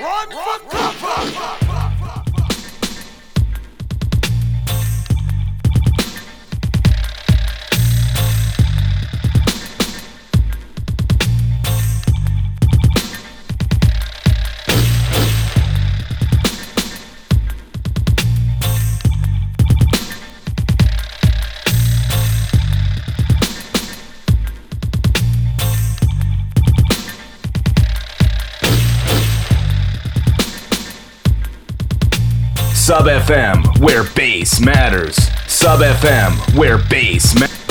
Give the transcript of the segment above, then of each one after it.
Run, run, run, run, run. Sub FM, where bass matters. Sub FM, where bass matters.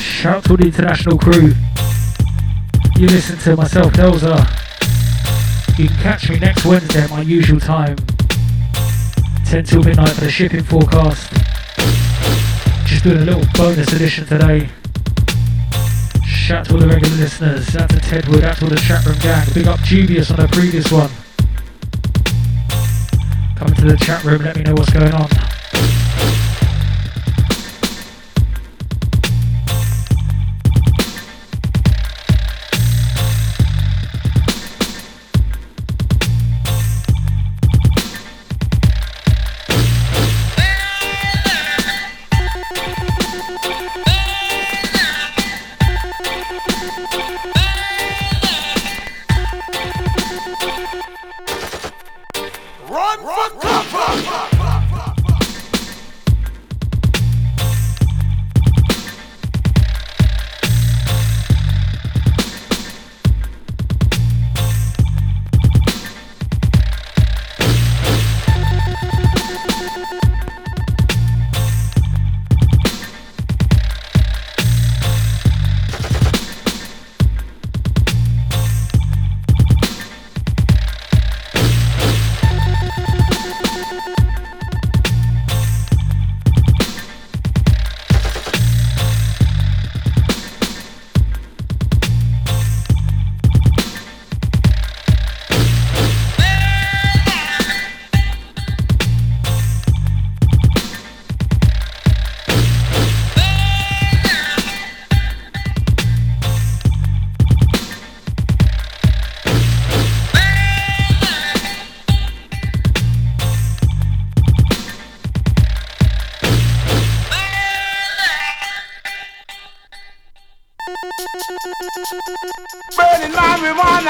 Shout to the international crew. You listen to myself, Delza. You can catch me next Wednesday at my usual time. 10 till midnight for the shipping forecast. Just doing a little bonus edition today. Shout to all the regular listeners. Shout to Ted Wood, out to all the chat room gang. Big up Dubious on the previous one. Come to the chat room, let me know what's going on.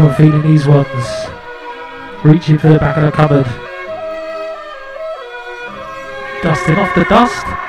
all feeling these ones. Reaching for the back of the cupboard. Dusting off the dust.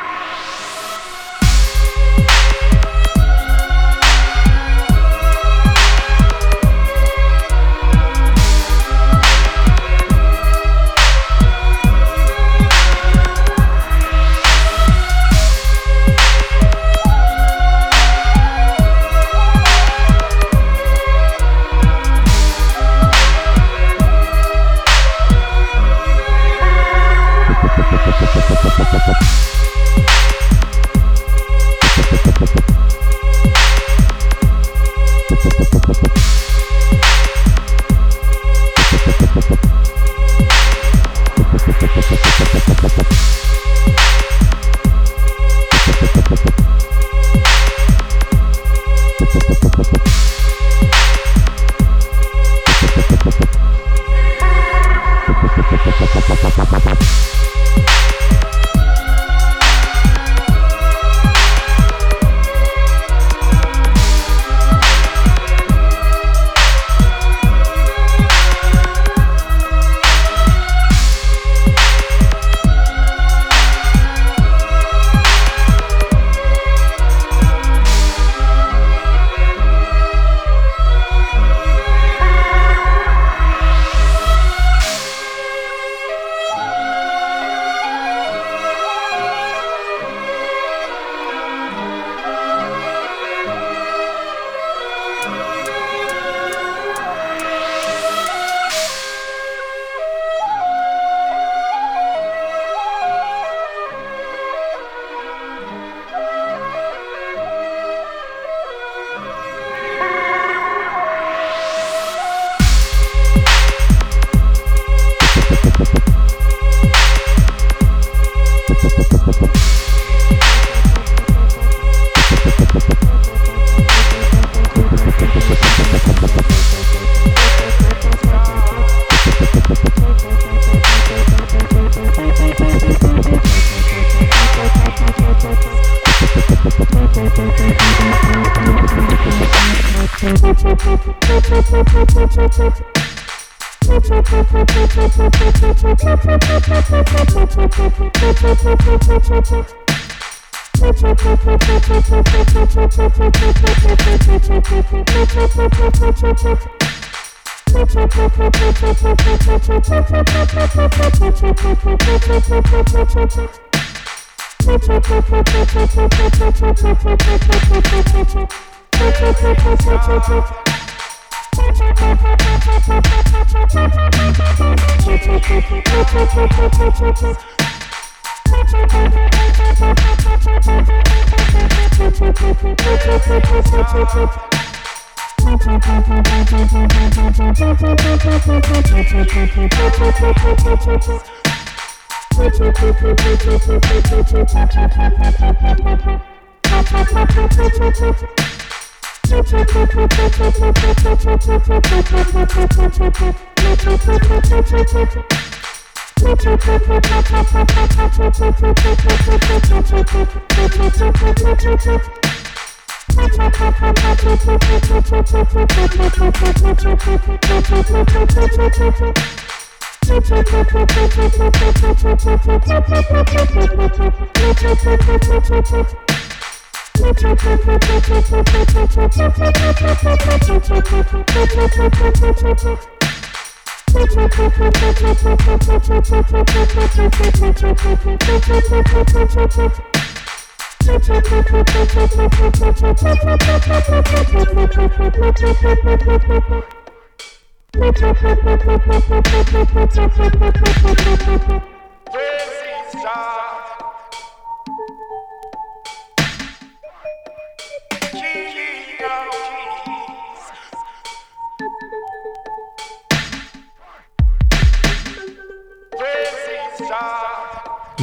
Crazy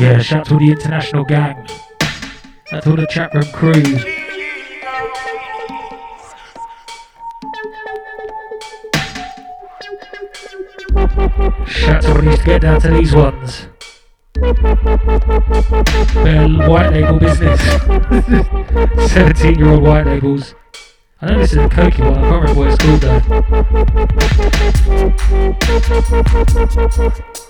Yeah, shout out to the international gang. That's all the chat room crew. Shout to needs to get down to these ones. Bell white label business. 17 year old white labels. I know this is a cokey one, I can't remember what it's called though.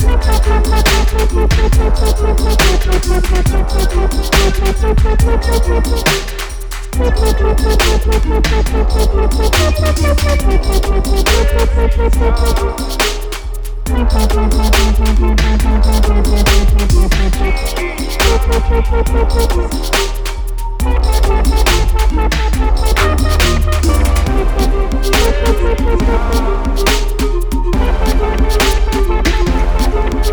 Thank Thank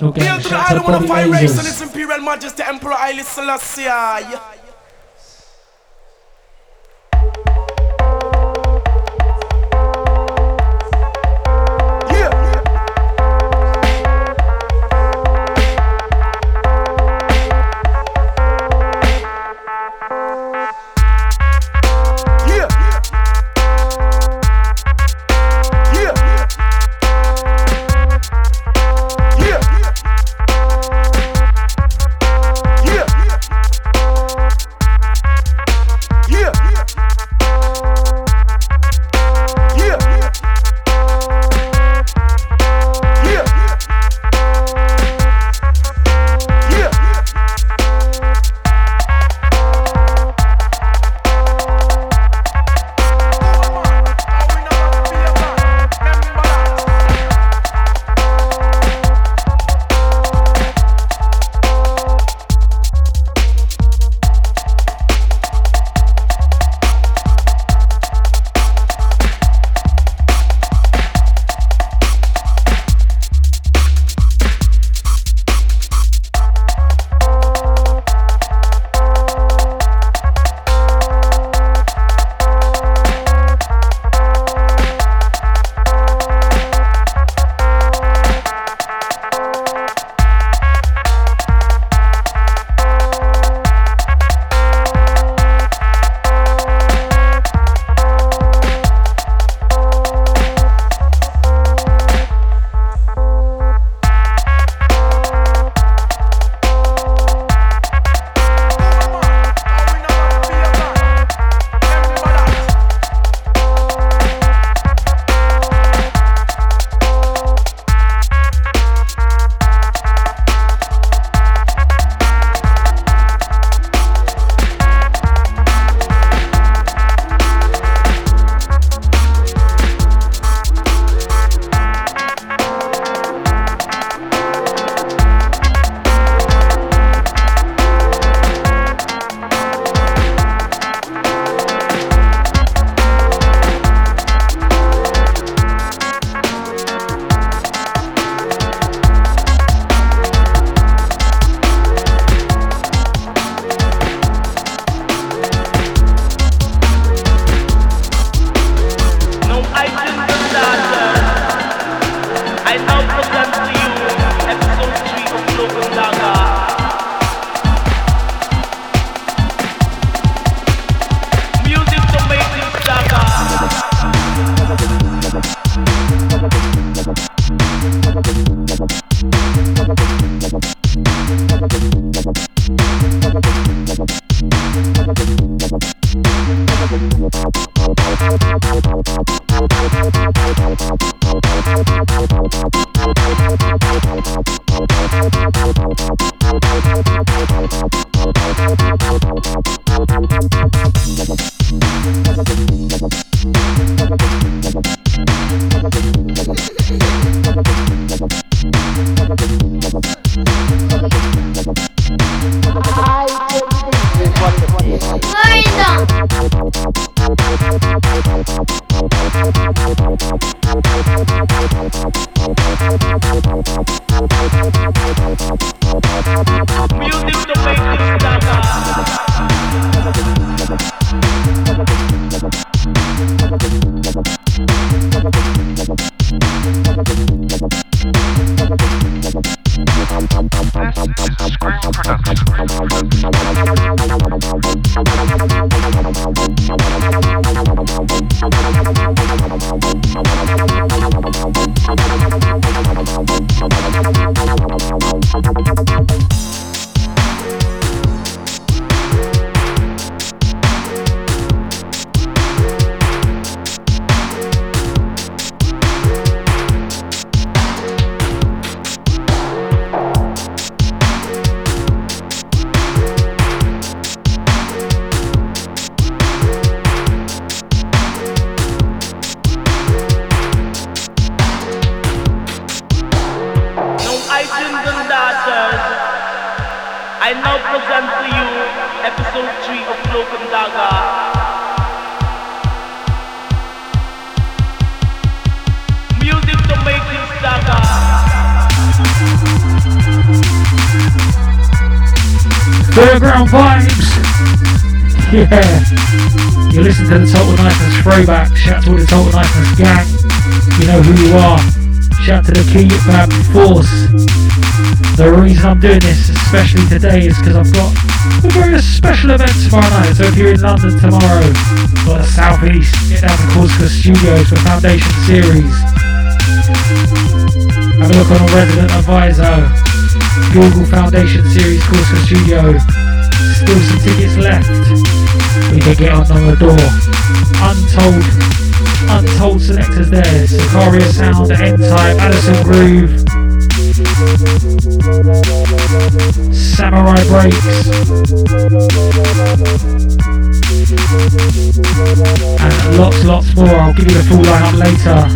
Shnuke. Hail to the island with the fire race and its imperial majesty, Emperor Haile Selassie. Yeah. You listen to the Total Niceness throwback. Shout to all the Total Niceness gang. You know who you are. Shout to the Key Fab Force. The reason I'm doing this, especially today, is because I've got a very special event tomorrow night. So if you're in London tomorrow, or the Southeast, get down to Corsica Studios for Foundation Series. Have a look on Resident Advisor. Google Foundation Series Corsica Studio. Still some tickets left. We can get on the door. Untold, untold selectors there. Sicaria Sound, N-Type, Addison Groove. Samurai Breaks. And lots, lots more. I'll give you the full lineup later.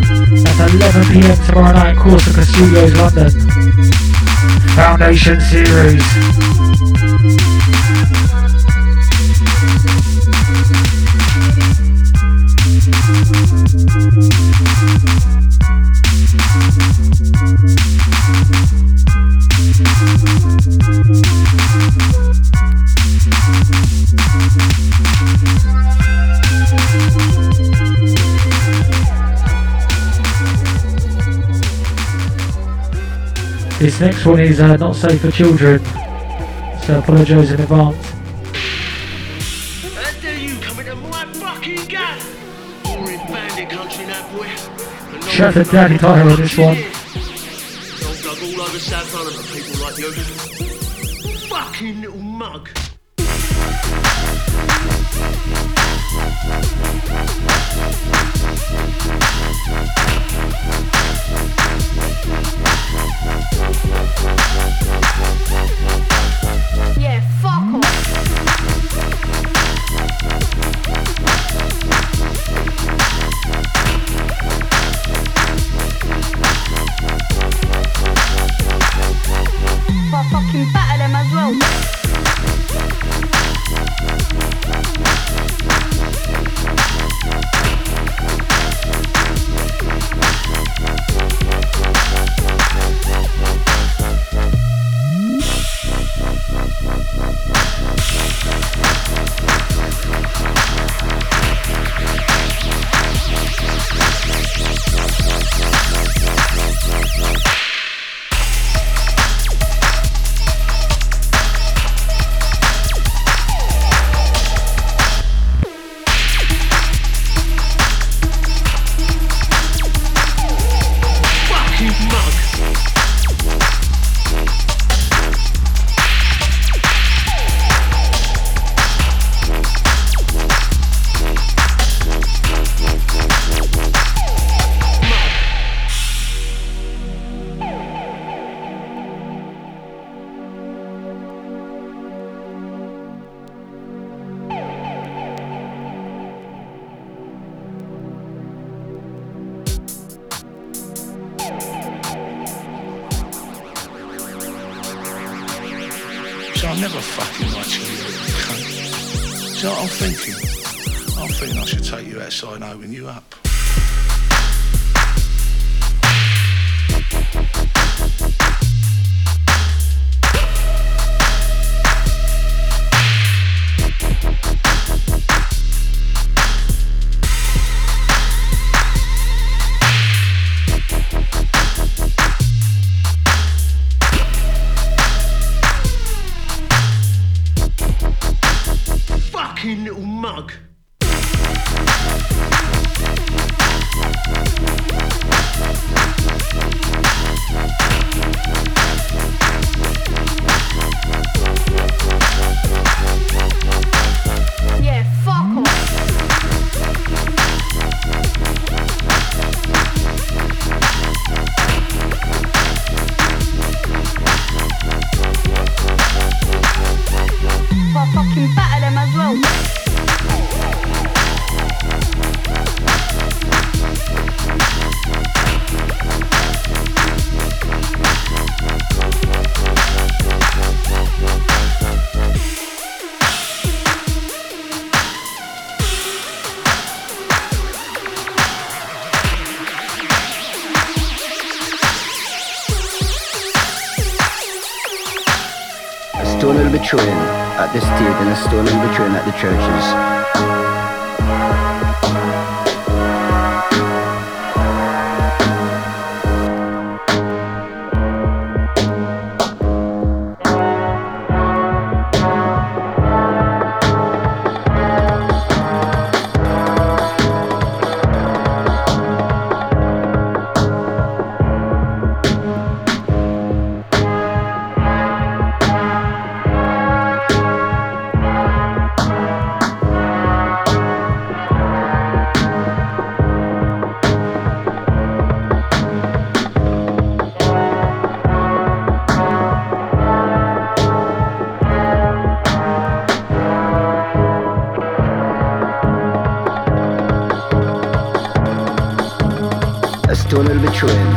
That's 11pm tomorrow night, Corsica Studios, London. Foundation Series. This next one is uh, not safe for children, so I apologise in advance. How dare you come into my fucking gun? You're in bandit country now, boy. Shout out to Danny Tyler on this one. Liked you, cunt. So what I'm thinking? I'm thinking I should take you outside and open you up. Yeah,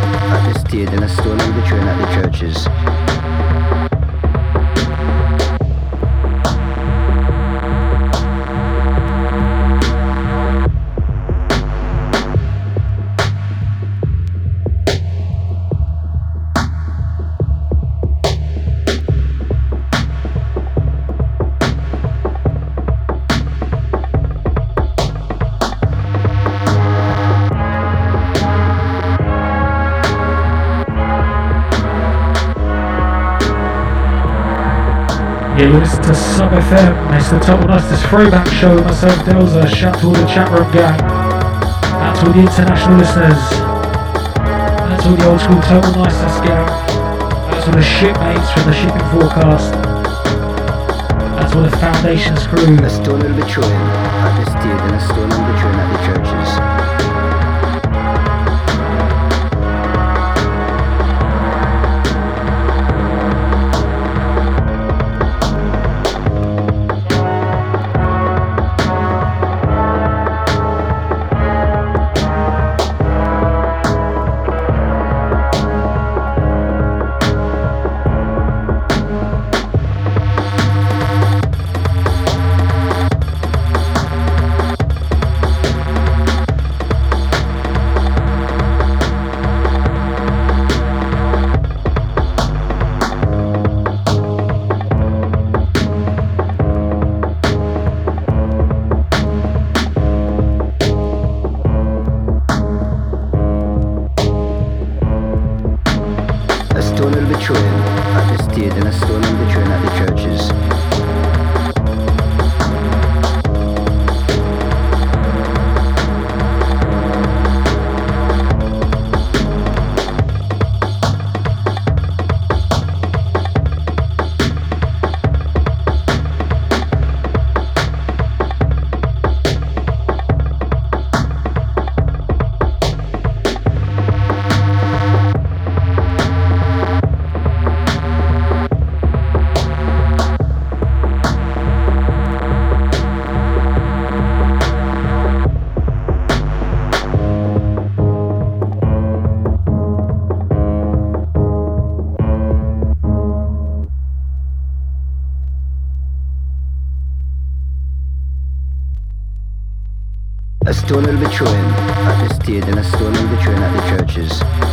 throwback show. Myself, Delza. Shout to all the chat room gang. Out to all the international listeners. Out to all the old school Total Niceness gang. Out to all the shipmates from the shipping forecast. Out to all the foundations crew. A stone will be thrown at stone in the between at the stadium and a stone in between at the churches.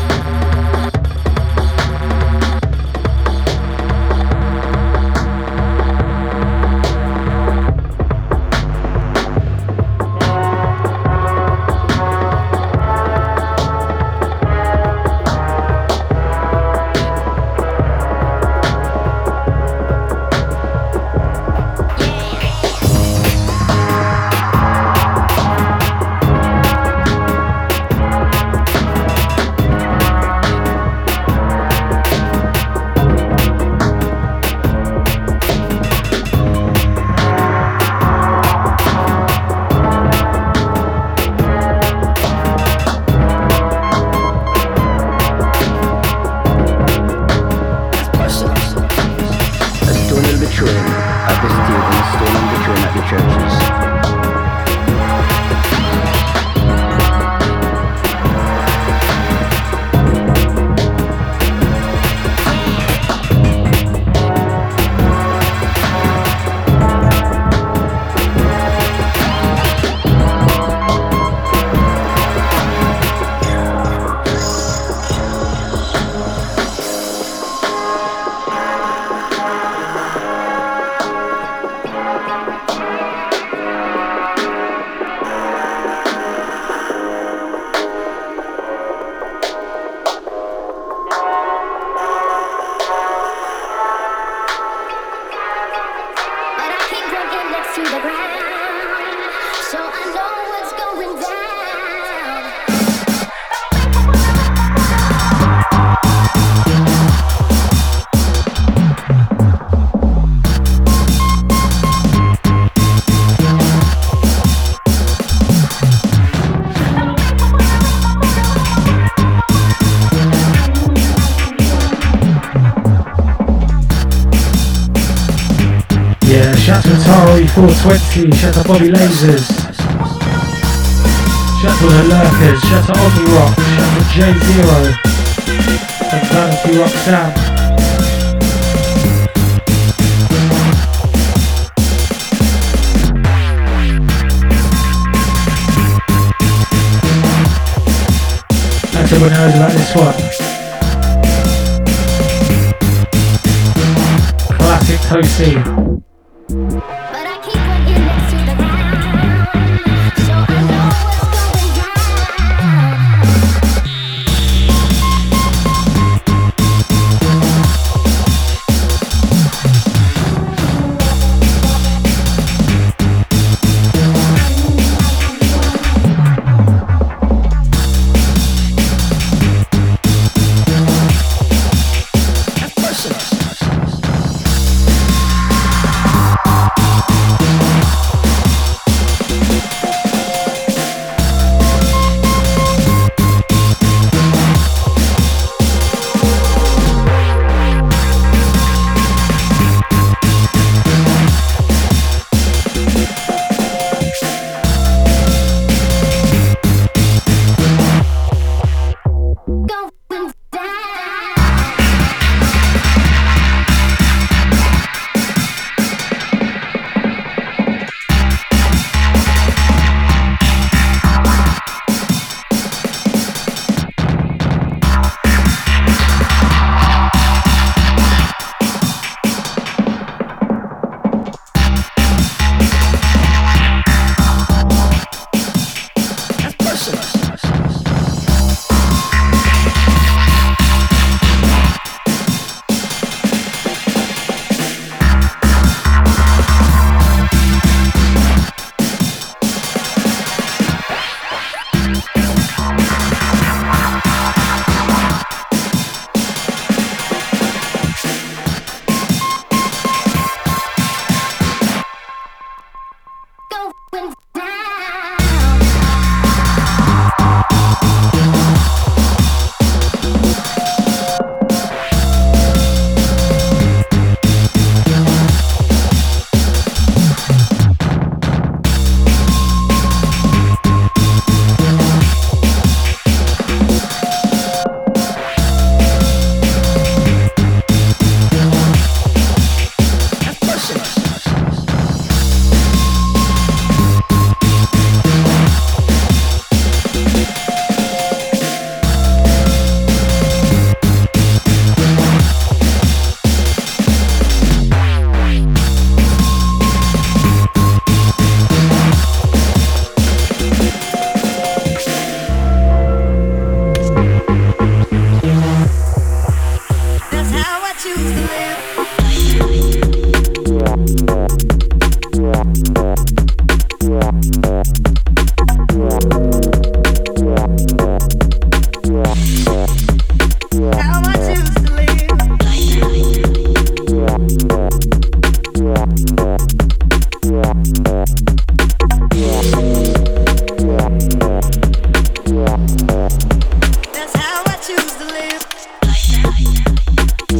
420. Shout out Bobby Lasers. Shout out the Lurkers. Shout out Omni Rock. Shout out J Zero. And Vanity Rock Sam. Everyone knows about this one. Classic Toasty.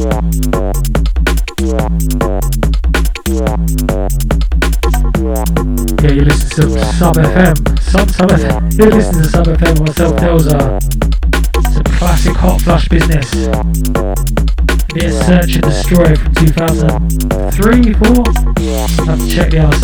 You're listening to Sub FM myself, Delza. Some classic Hotflush business. Bit of Search and Destroy from 2003, 4? Have to check the other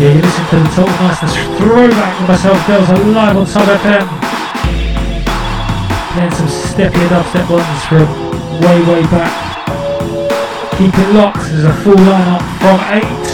Yeah, you listen to the Total Niceness throwback with myself, girls, live on Sub FM. Playing some steppy dubstep ones from way, way back. Keep it locked, there's a full lineup from 8.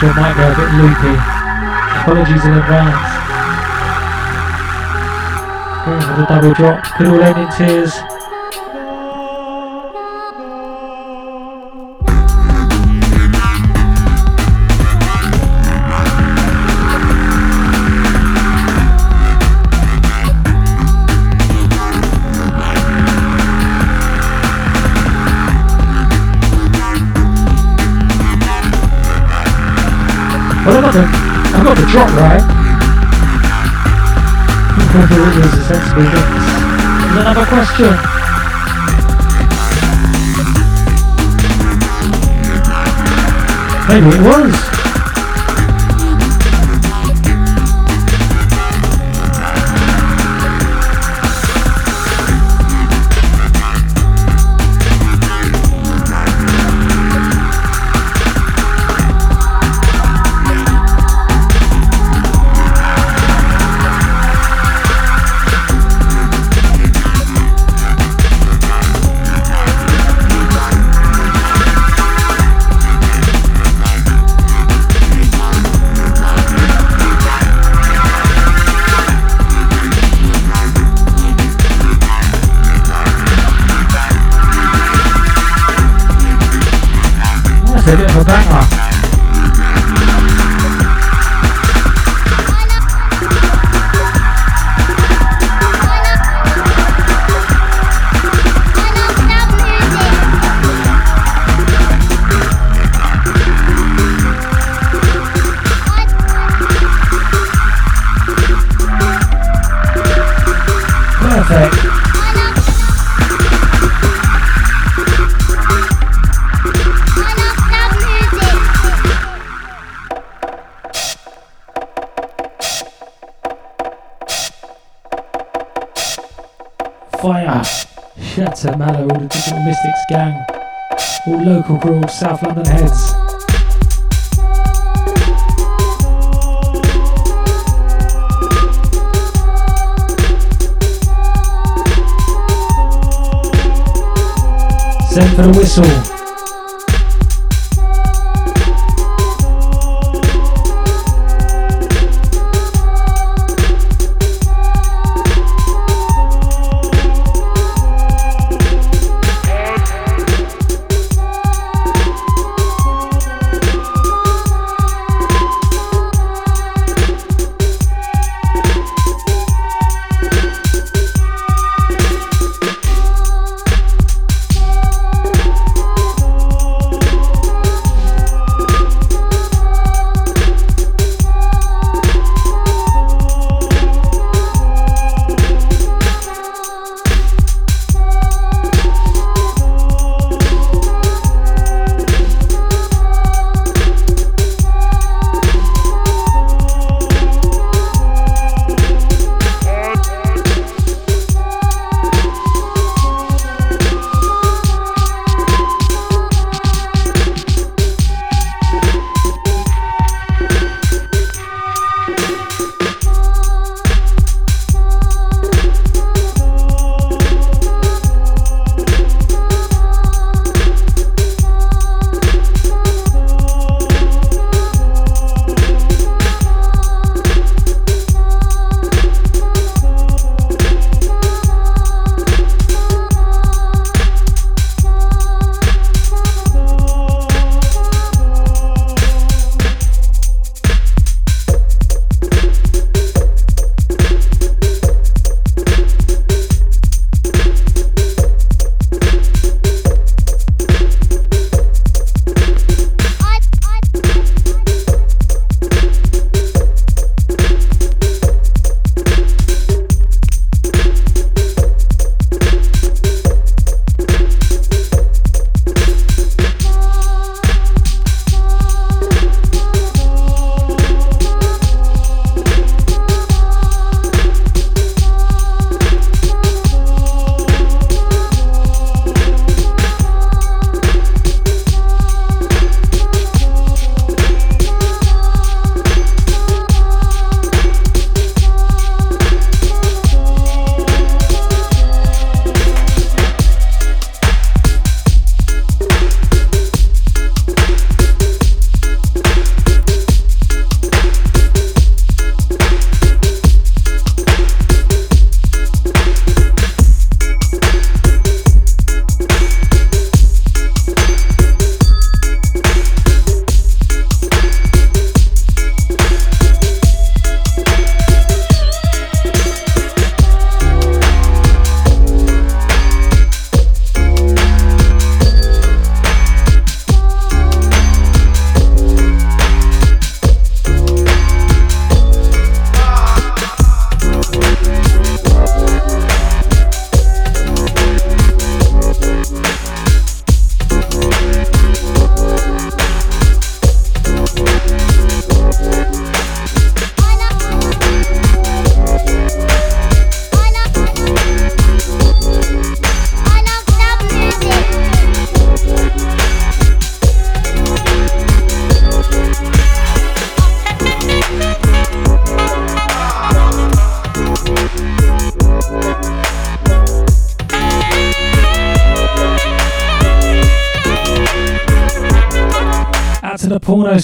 Loopy. Apologies in advance. Going for the double drop. Could all end in tears. Got the drop right. it was a sensible. Another question. Maybe it was. South London heads. Send for the whistle.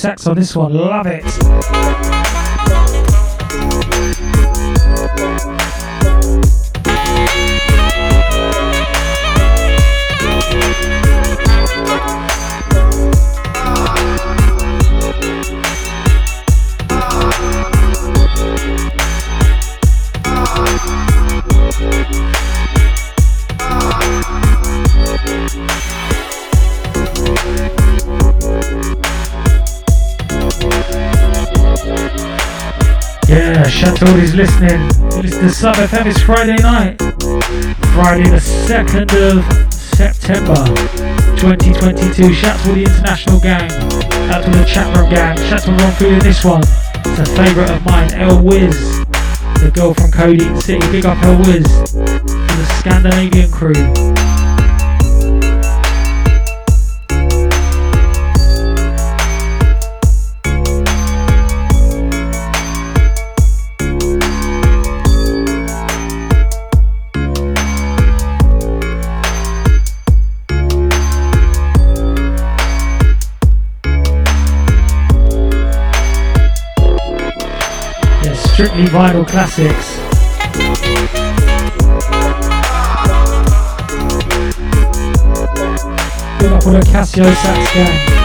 Sax on this one, love it. Yeah, shout to all who's listening. It's the Sub FM, it's Friday night. Friday the 2nd of September 2022. Shout to the international gang. Out to the chat room gang. Shout to Ron for this one. It's a favourite of mine, El Wiz. The girl from Codeine City. Big up El Wiz. And the Scandinavian crew. Strictly vinyl classics. Big up all the Casio sax gang.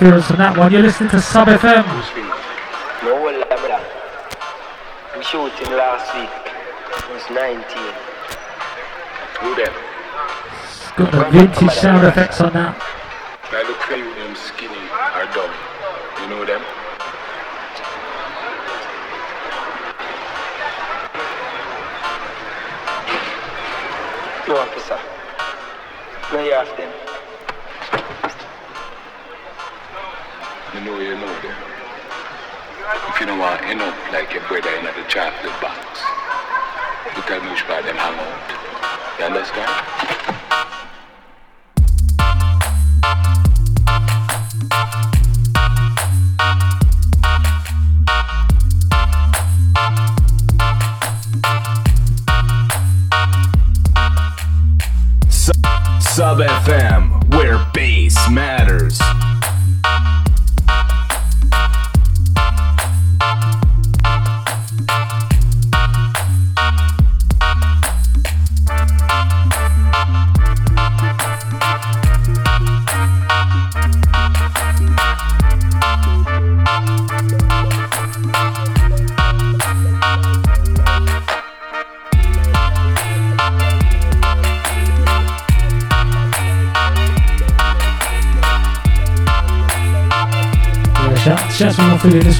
Interference on that one. You're listening to Sub FM. No, well, brother. We shooting last week. It was 19. Who then? It's got the vintage sound effects on that. I look for you, them skinny or dumb. You know them? No, officer. No, you have them. You know you know them. If you don't want to end up like your brother in the chocolate box, you tell me part them hang out. You understand?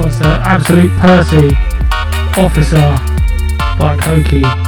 One's the Absolute Percy Officer by Koki.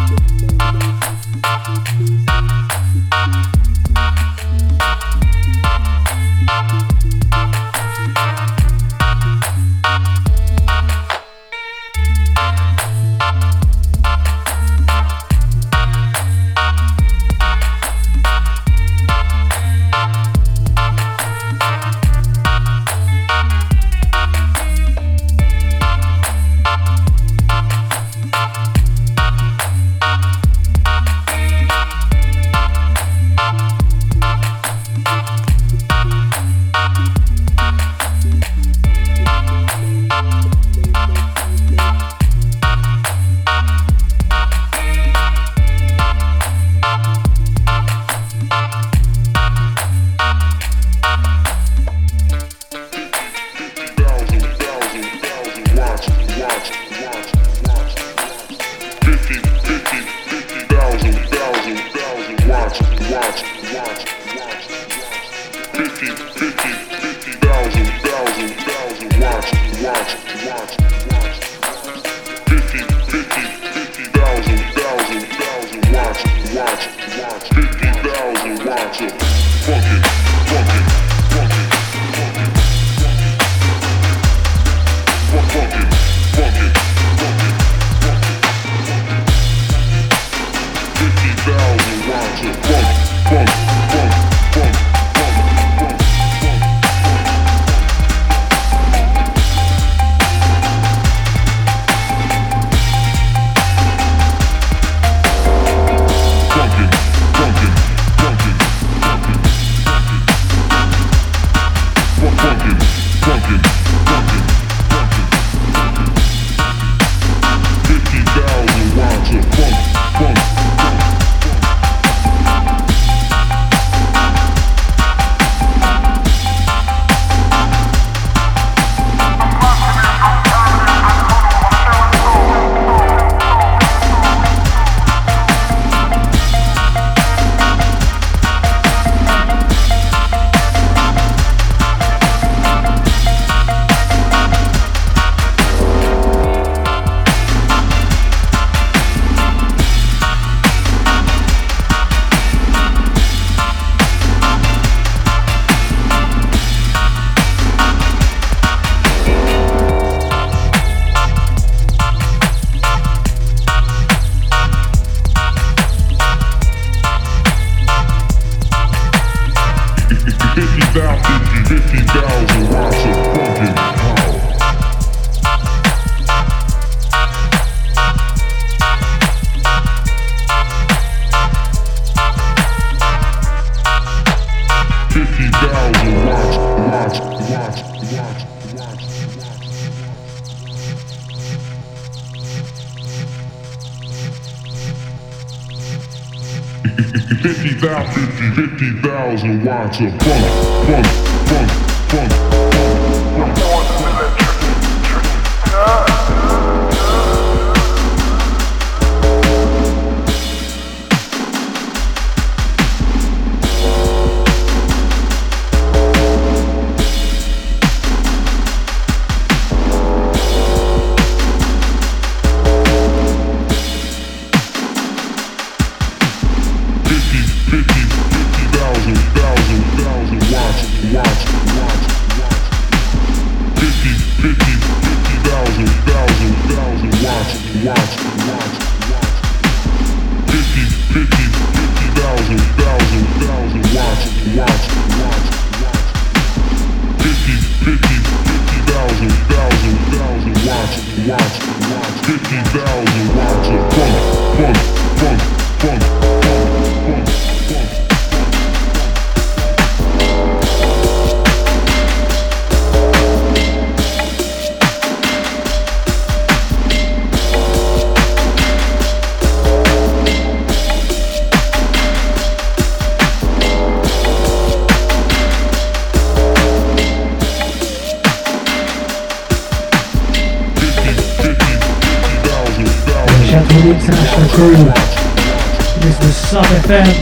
FM,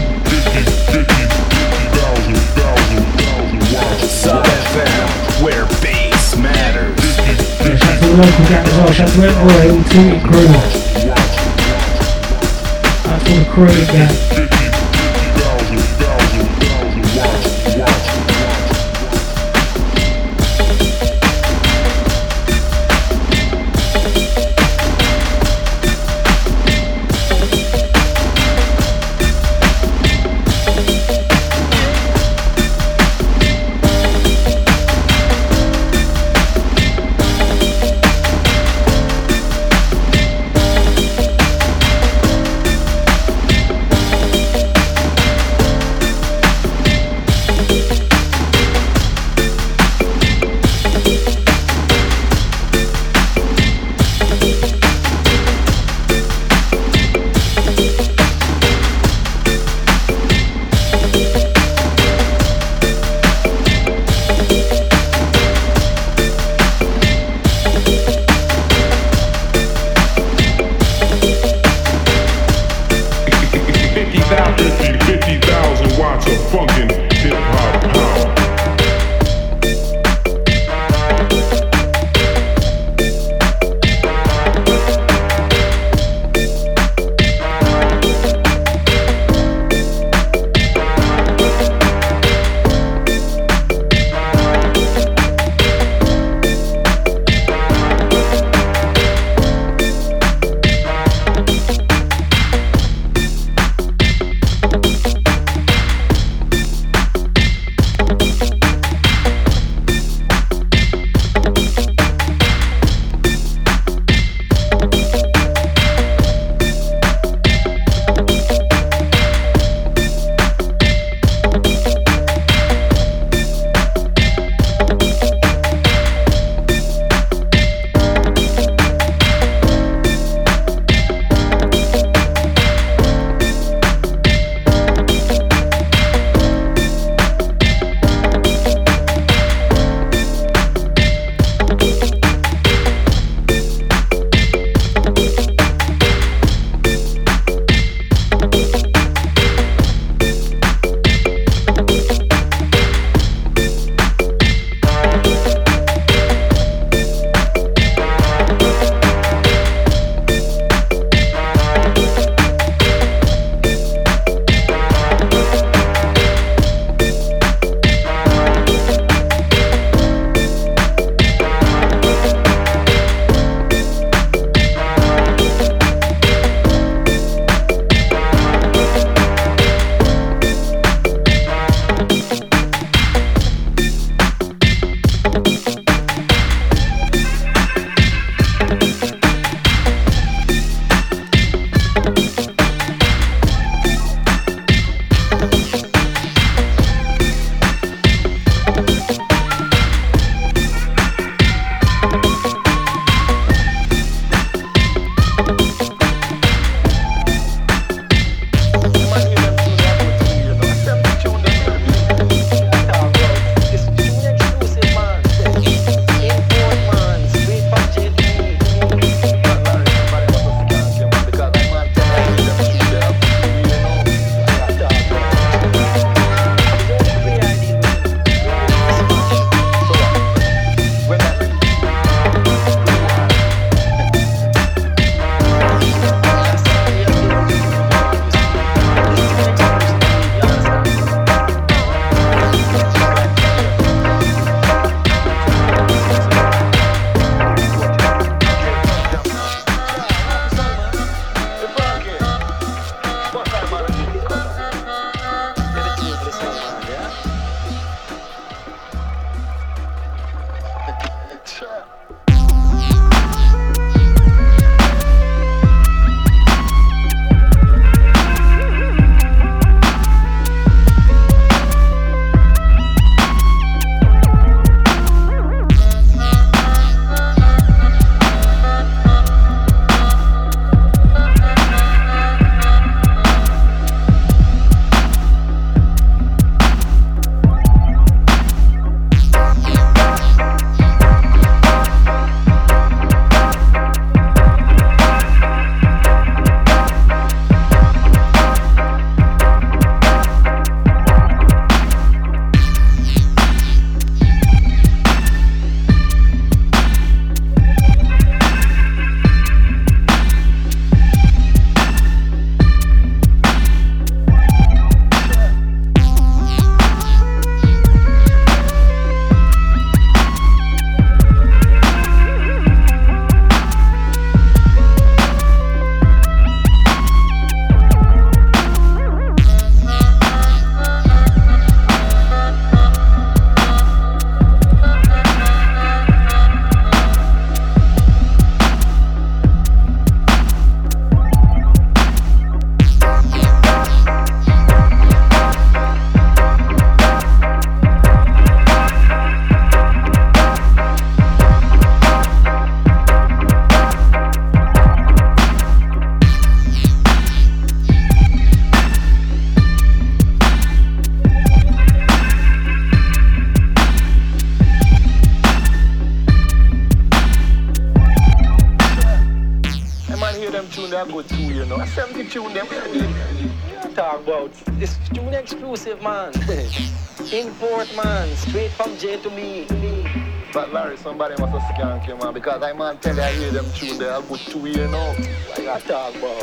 But Larry, somebody must have skank you, man, because I man tell you I hear them tune, they are good too, you know. What you talk about?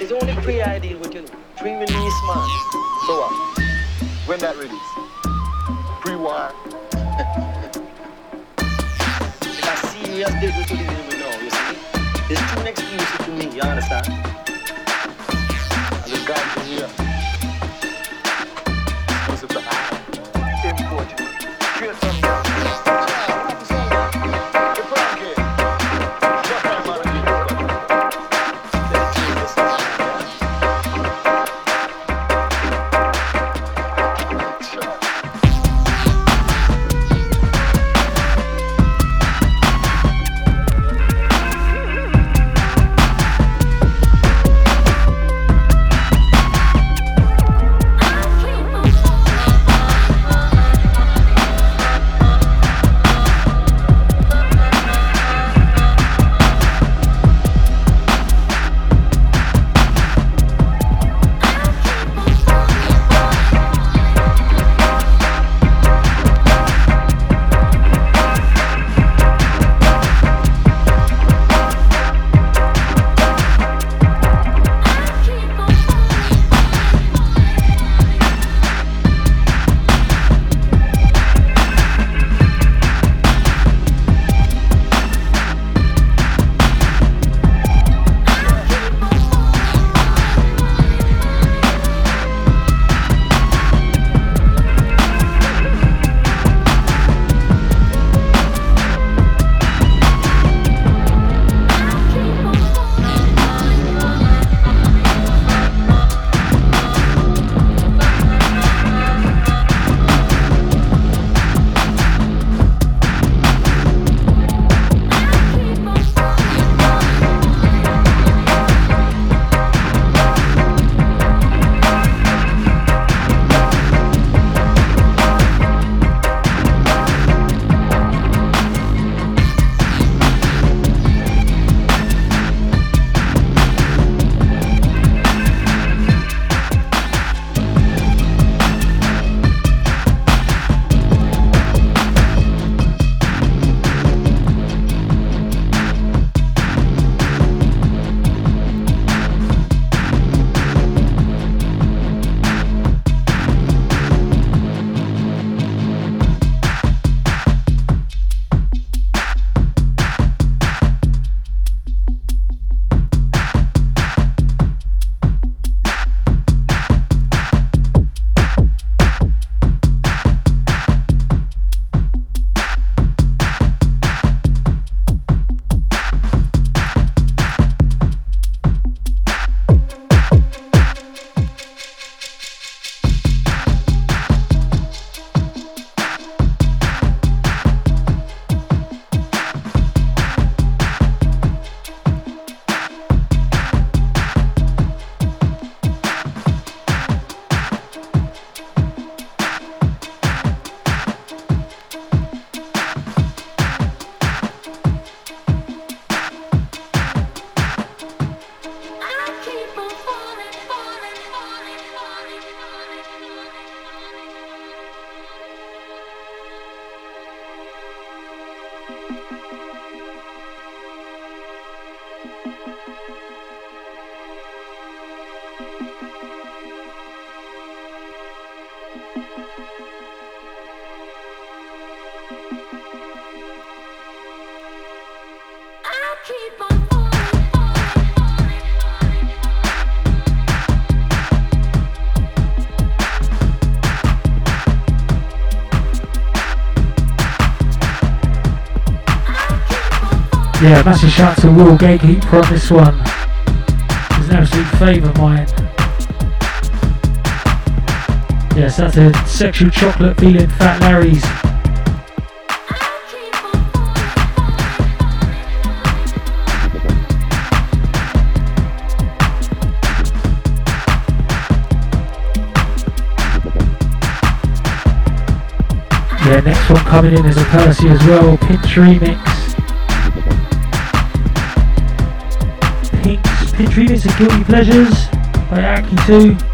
It's only pre-ideal with you know. Pre-release, man. So what? When that release? Pre-war? it's a serious deal to the label now, you see? It's tune exclusive to me, you understand? And the guys in here. Yeah, massive shout to Will Gatekeeper on this one. He's an absolute favourite of mine. Yes, that's a sexual chocolate feeling Fat Larry's. Yeah, next one coming in is a Percy as well, Pinch Remix. Remix of Guilty Pleasures by Aki 2.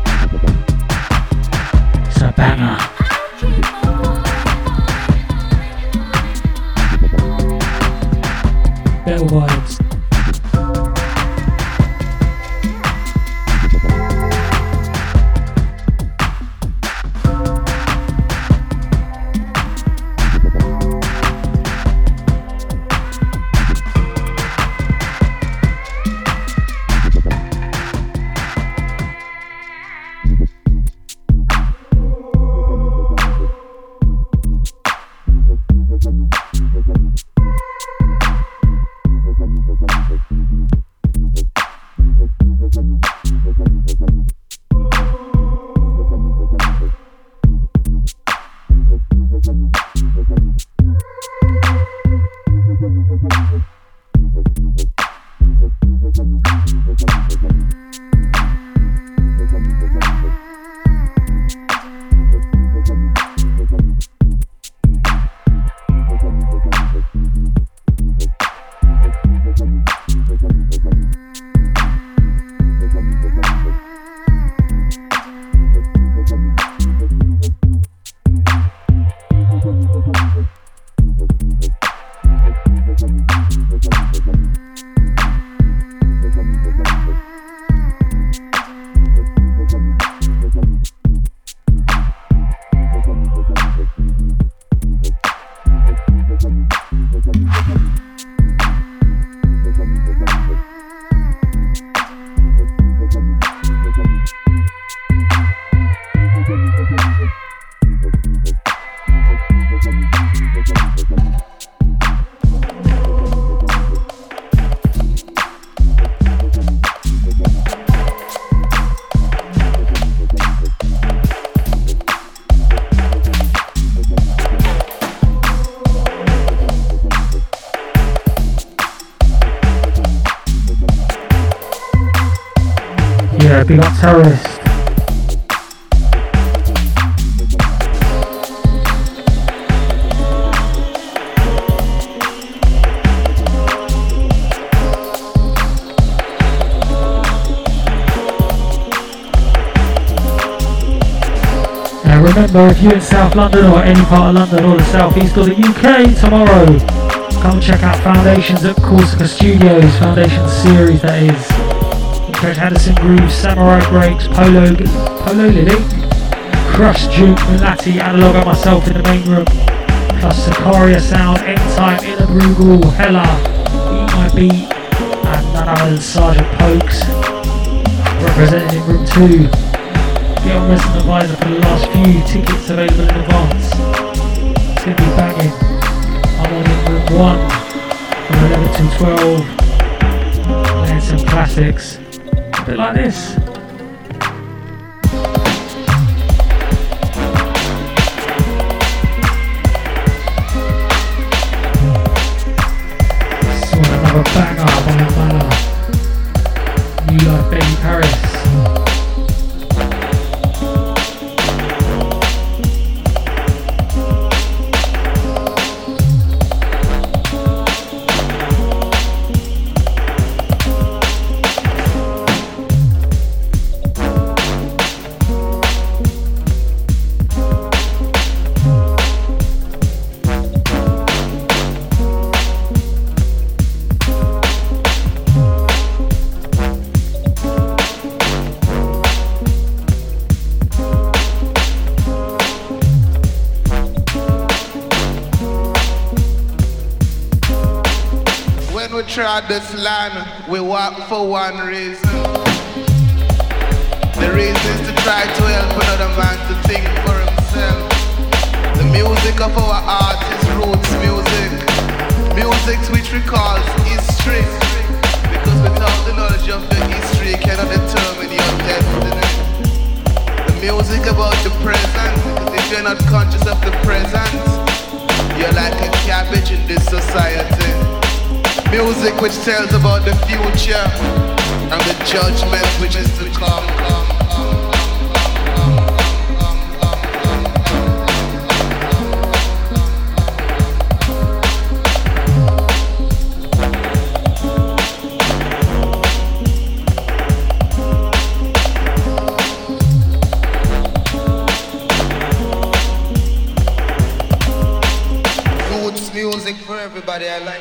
You're in South London or any part of London or the South East or the UK tomorrow, come check out Foundations at Corsica Studios, Foundations series that is. Fred Haddison Groove, Samurai Breaks, Polo, Polo Lily, Crush Duke, Mulati, Analog and myself in the main room, plus Sicaria Sound, End Time, Inner Brugal, Hella, Eat My Beat, and none other than Sergeant Pokes, representing in room 2. On Resident Advisor for the last few tickets available in advance. It's going to be banging. I'm on in room 1 from 11 to 12. Playing some classics bit like this. We walk for one reason. The reason is to try to help another man to think for himself. The music of our art is roots music. Music which recalls history. Because without the knowledge of the history, you cannot determine your destiny. The music about the present, if you're not conscious of the present, you're like a cabbage in this society. Music which tells about the future and the judgment which is to come. Music for everybody, I like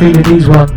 these ones.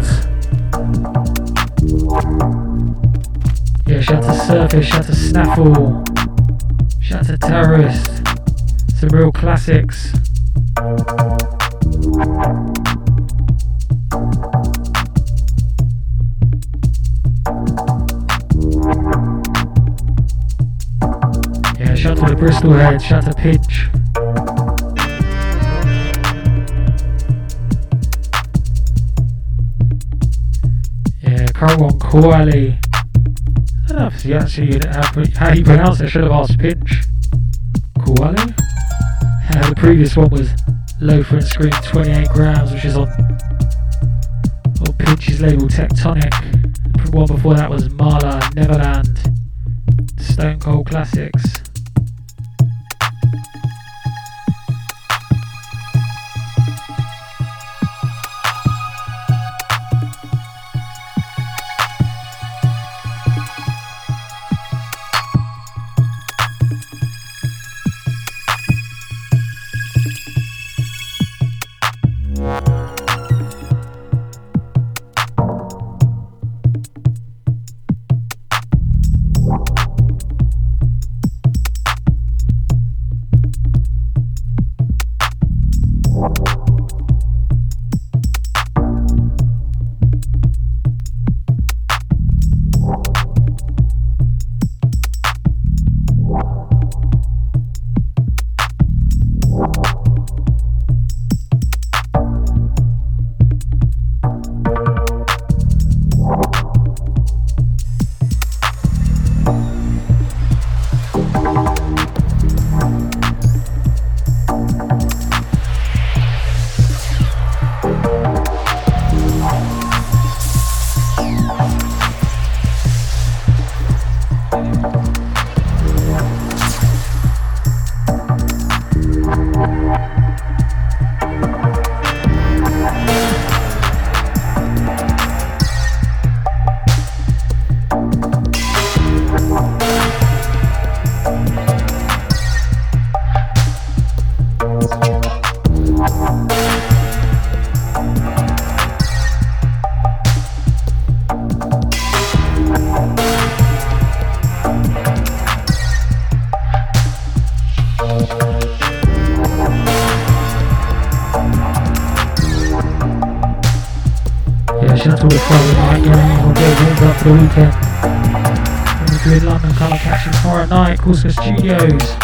Corsica Studios. 1126.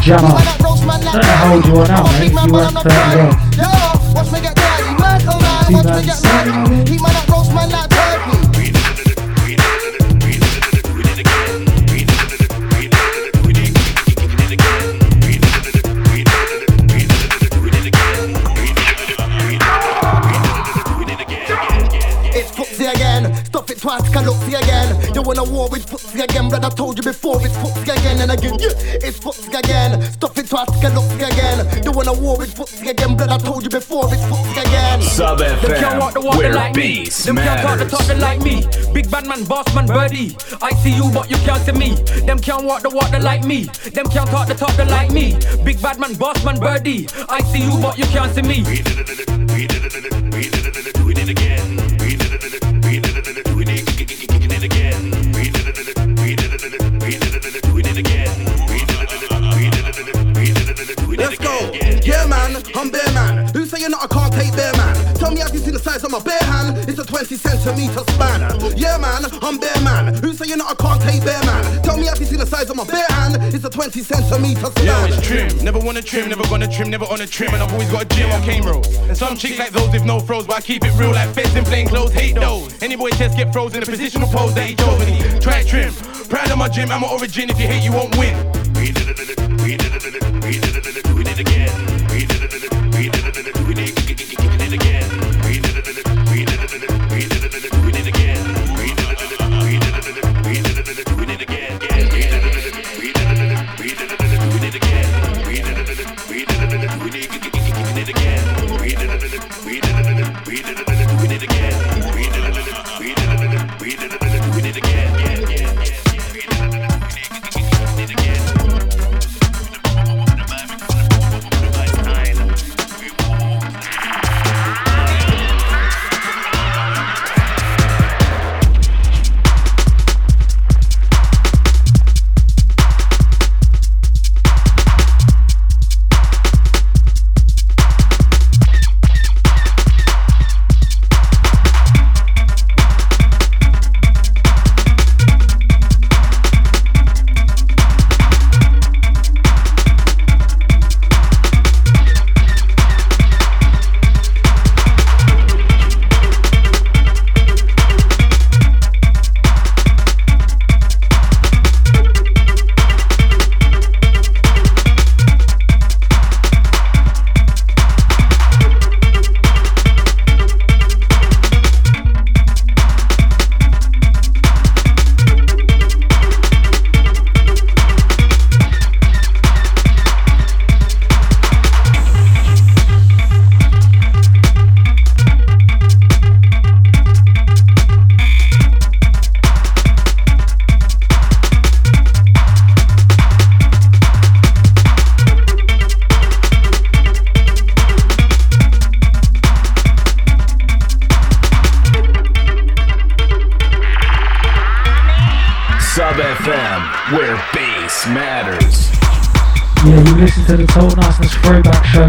Jammer. Don't how old you are now, mate. You weren't 30 yet. Two man, You wanna war with footsie again, but I told you before it's footsie again and again. Yeah, it's footsie again. Stop it twice, can look again. You wanna war with footsie again, but I told you before it's footsie again. Sub FM, can't walk the water like me. Them can't talk the talk like me. Big bad man, boss man, birdie. I see you, but you can't see me. Them can't walk the water like me. Them can't talk the talk like me. Big bad man, boss man, birdie. I see you, but you can't see me. That I can't take bare man? Tell me, have you seen the size of my bare hand? It's a 20 centimeter span. Yeah, man, I'm bare man. Who saying that I can't take bare man? Tell me, have you seen the size of my bare hand? It's a 20 centimeter span. Yeah, it's trim. Never wanna trim, never gonna trim, never on a trim. And I've always got a gym on cane roll. And some chicks like those with no froze, but I keep it real like feds in plain clothes. Hate those. Any boy just get frozen in a positional pose that he chose. And he try trim. Proud of my gym, I'm an origin. If you hate, you won't win. We did it, we did it, we did it, we did it again.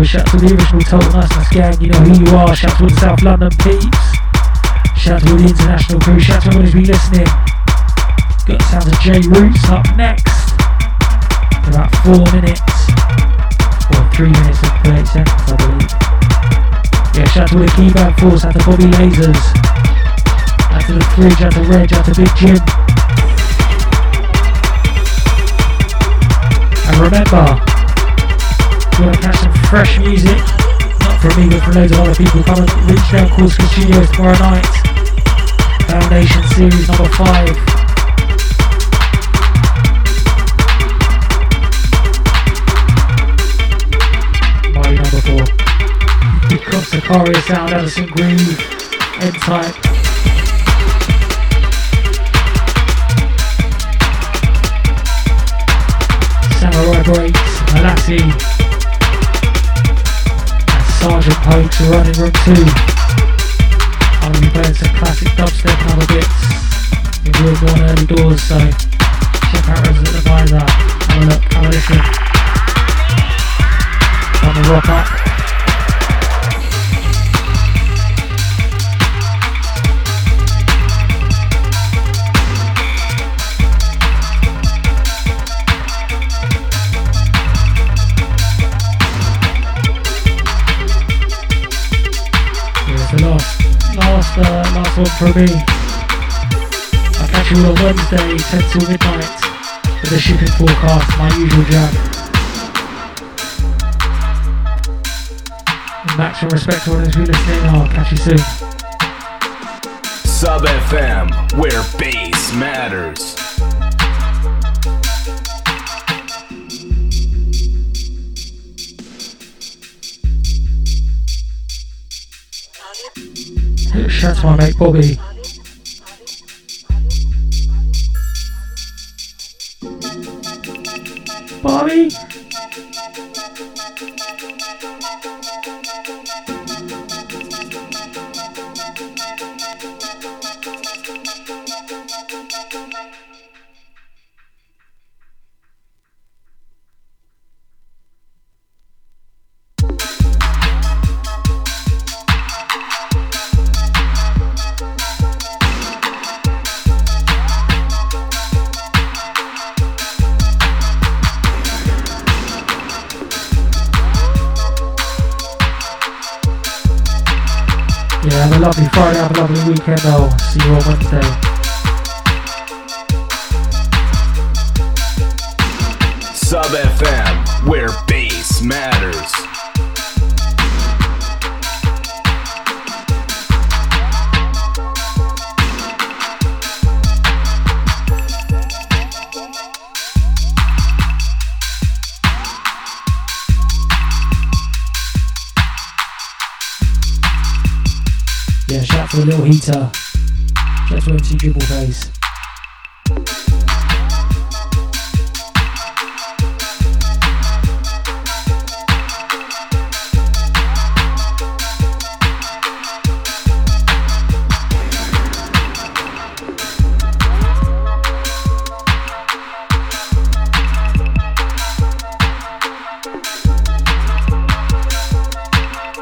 Shout to the original Total Niceness gang, you know who you are. Shout to all the South London peeps. Shout to all the international crew. Shout to everyone who's been listening. Got the sounds of J Roots up next. For about four minutes, or three minutes and 38 seconds, I believe. Yeah, shout out to the keyboard force, out to Bobby Lasers, out to the fridge, out to Reg, out to Big Jim. And remember, you want to catch some fresh music, not from me but from loads of other people, come and reach down Corsica Studios tomorrow night. Foundation Series number 5. Sicaria Sound, Edison Groove, N-Type. Samurai Breaks, Malassi, and Sergeant Pokes are running room 2. I'm going to be playing some classic dubstep and other bits in room 1 early doors, so check out Resident Advisor, have a look, have a listen. Come and rock up. From me. I'll catch you on Wednesday, 10 till midnight, for the shipping forecast, my usual jam. Maximum respect to all those who listening, I'll catch you soon. Sub FM, where bass matters. Shout my mate. Bobby!